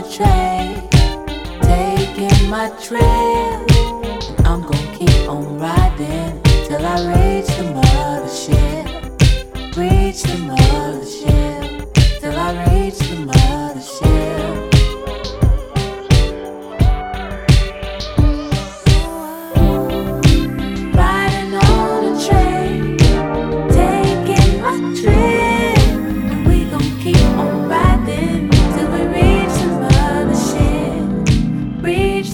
the train, taking my trip. I'm gonna keep on riding till I reach the mothership. Reach the mothership.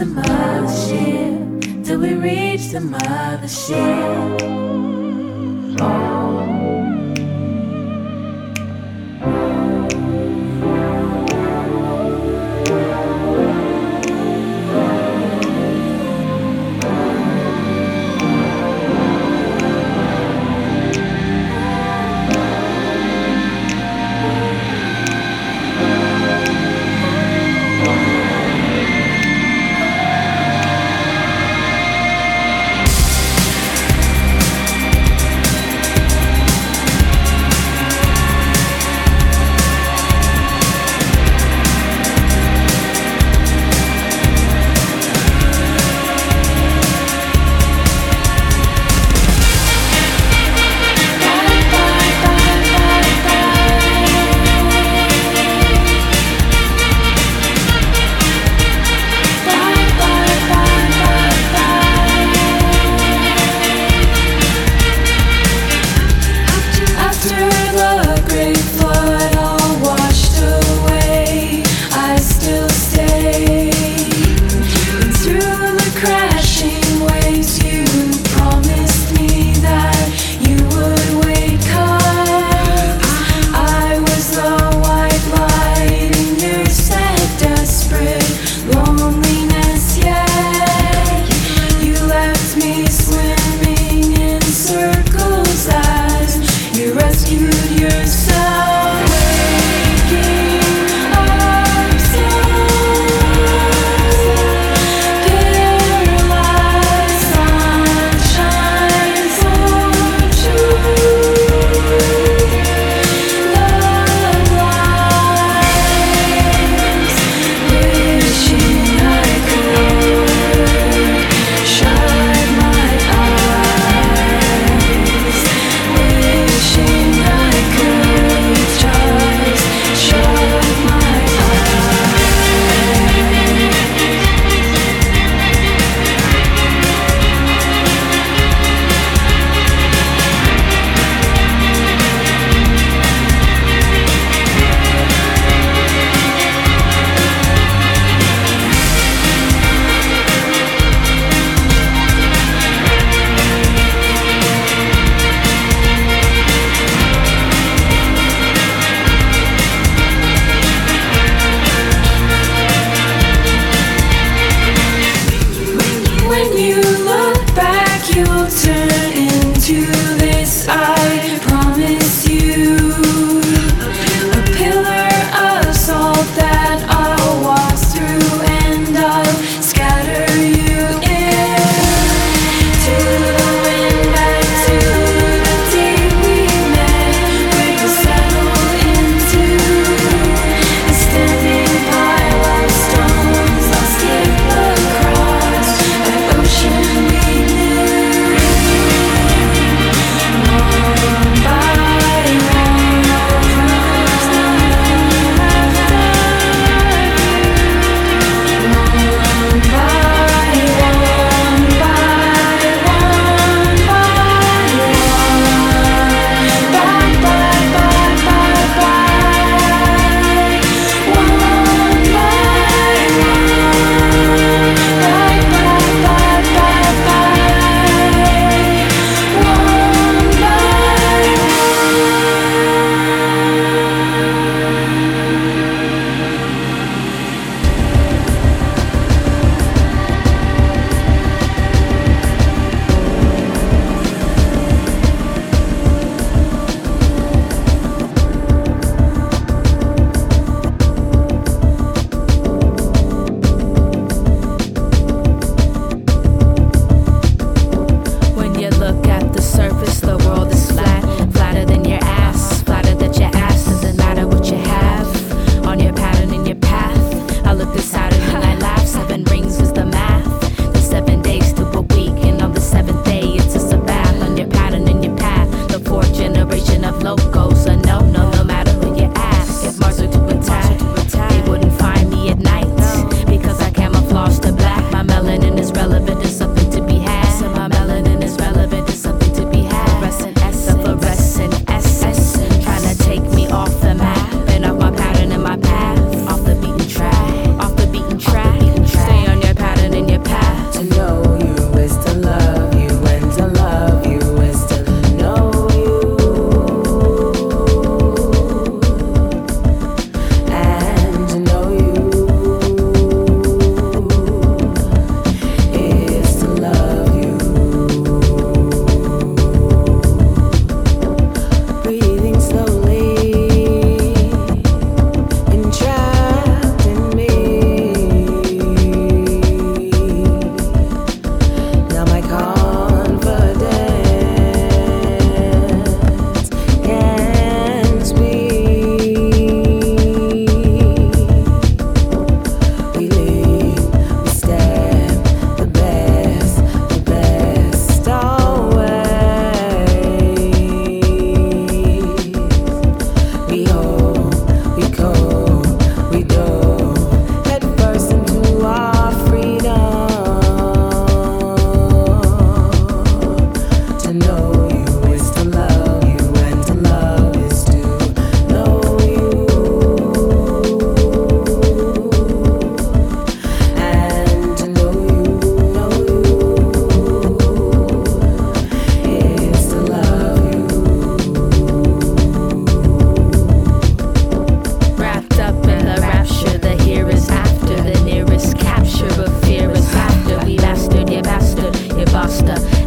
the mothership, till we reach the mothership.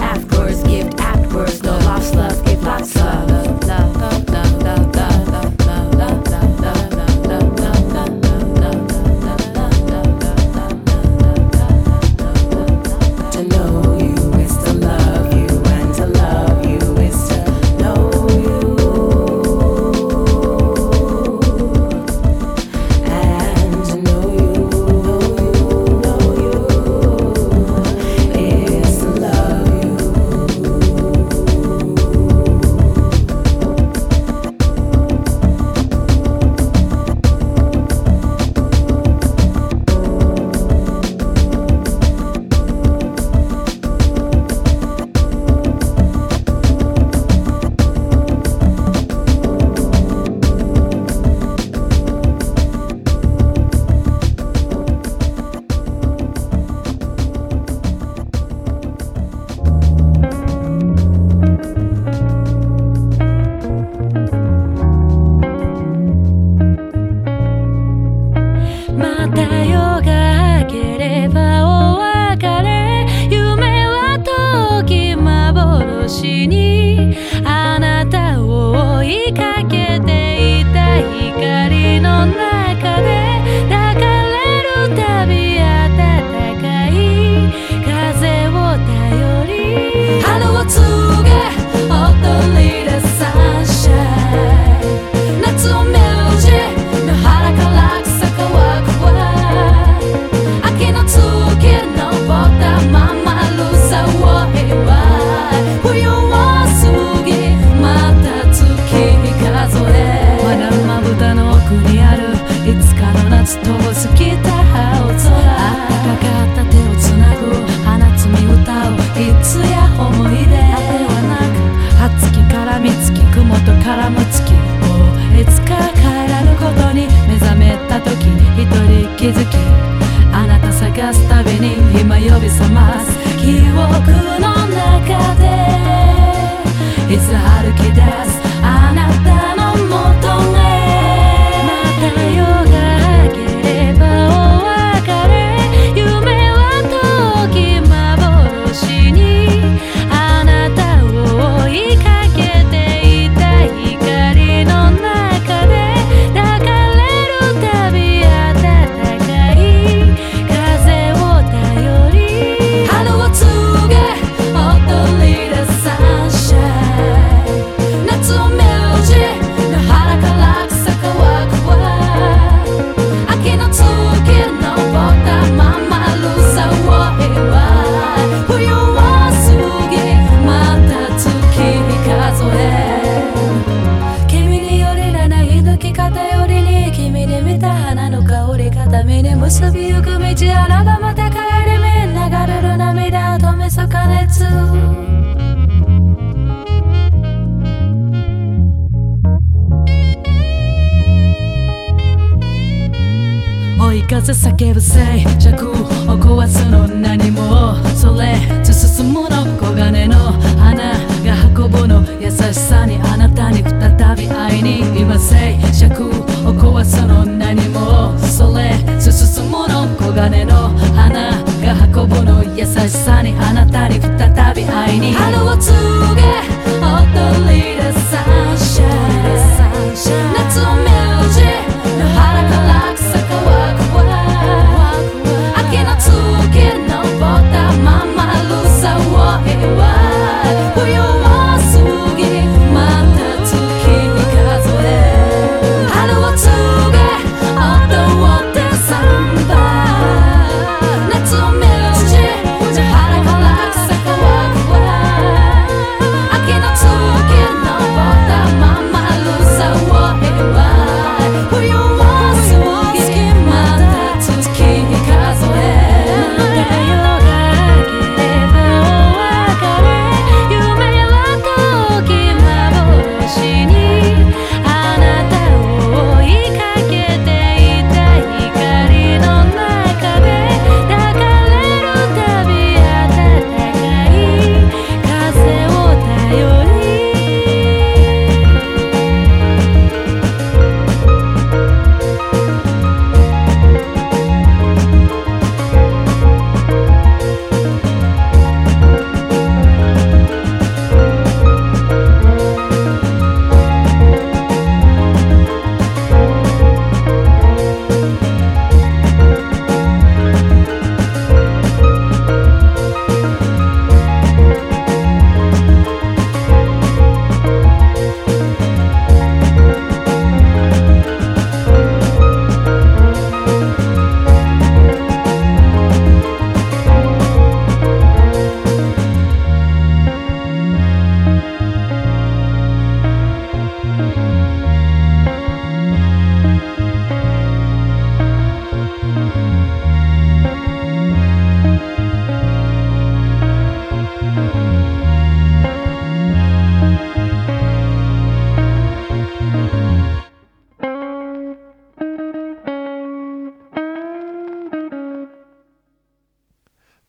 afterwards, give afterwards. 遊びゆく道あらばまた帰り目流れる涙止めそれつ追い風叫ぶせい弱を壊すの何も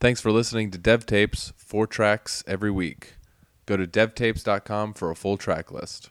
Thanks for listening to Dev Tapes, four tracks every week. Go to devtapes.com for a full track list.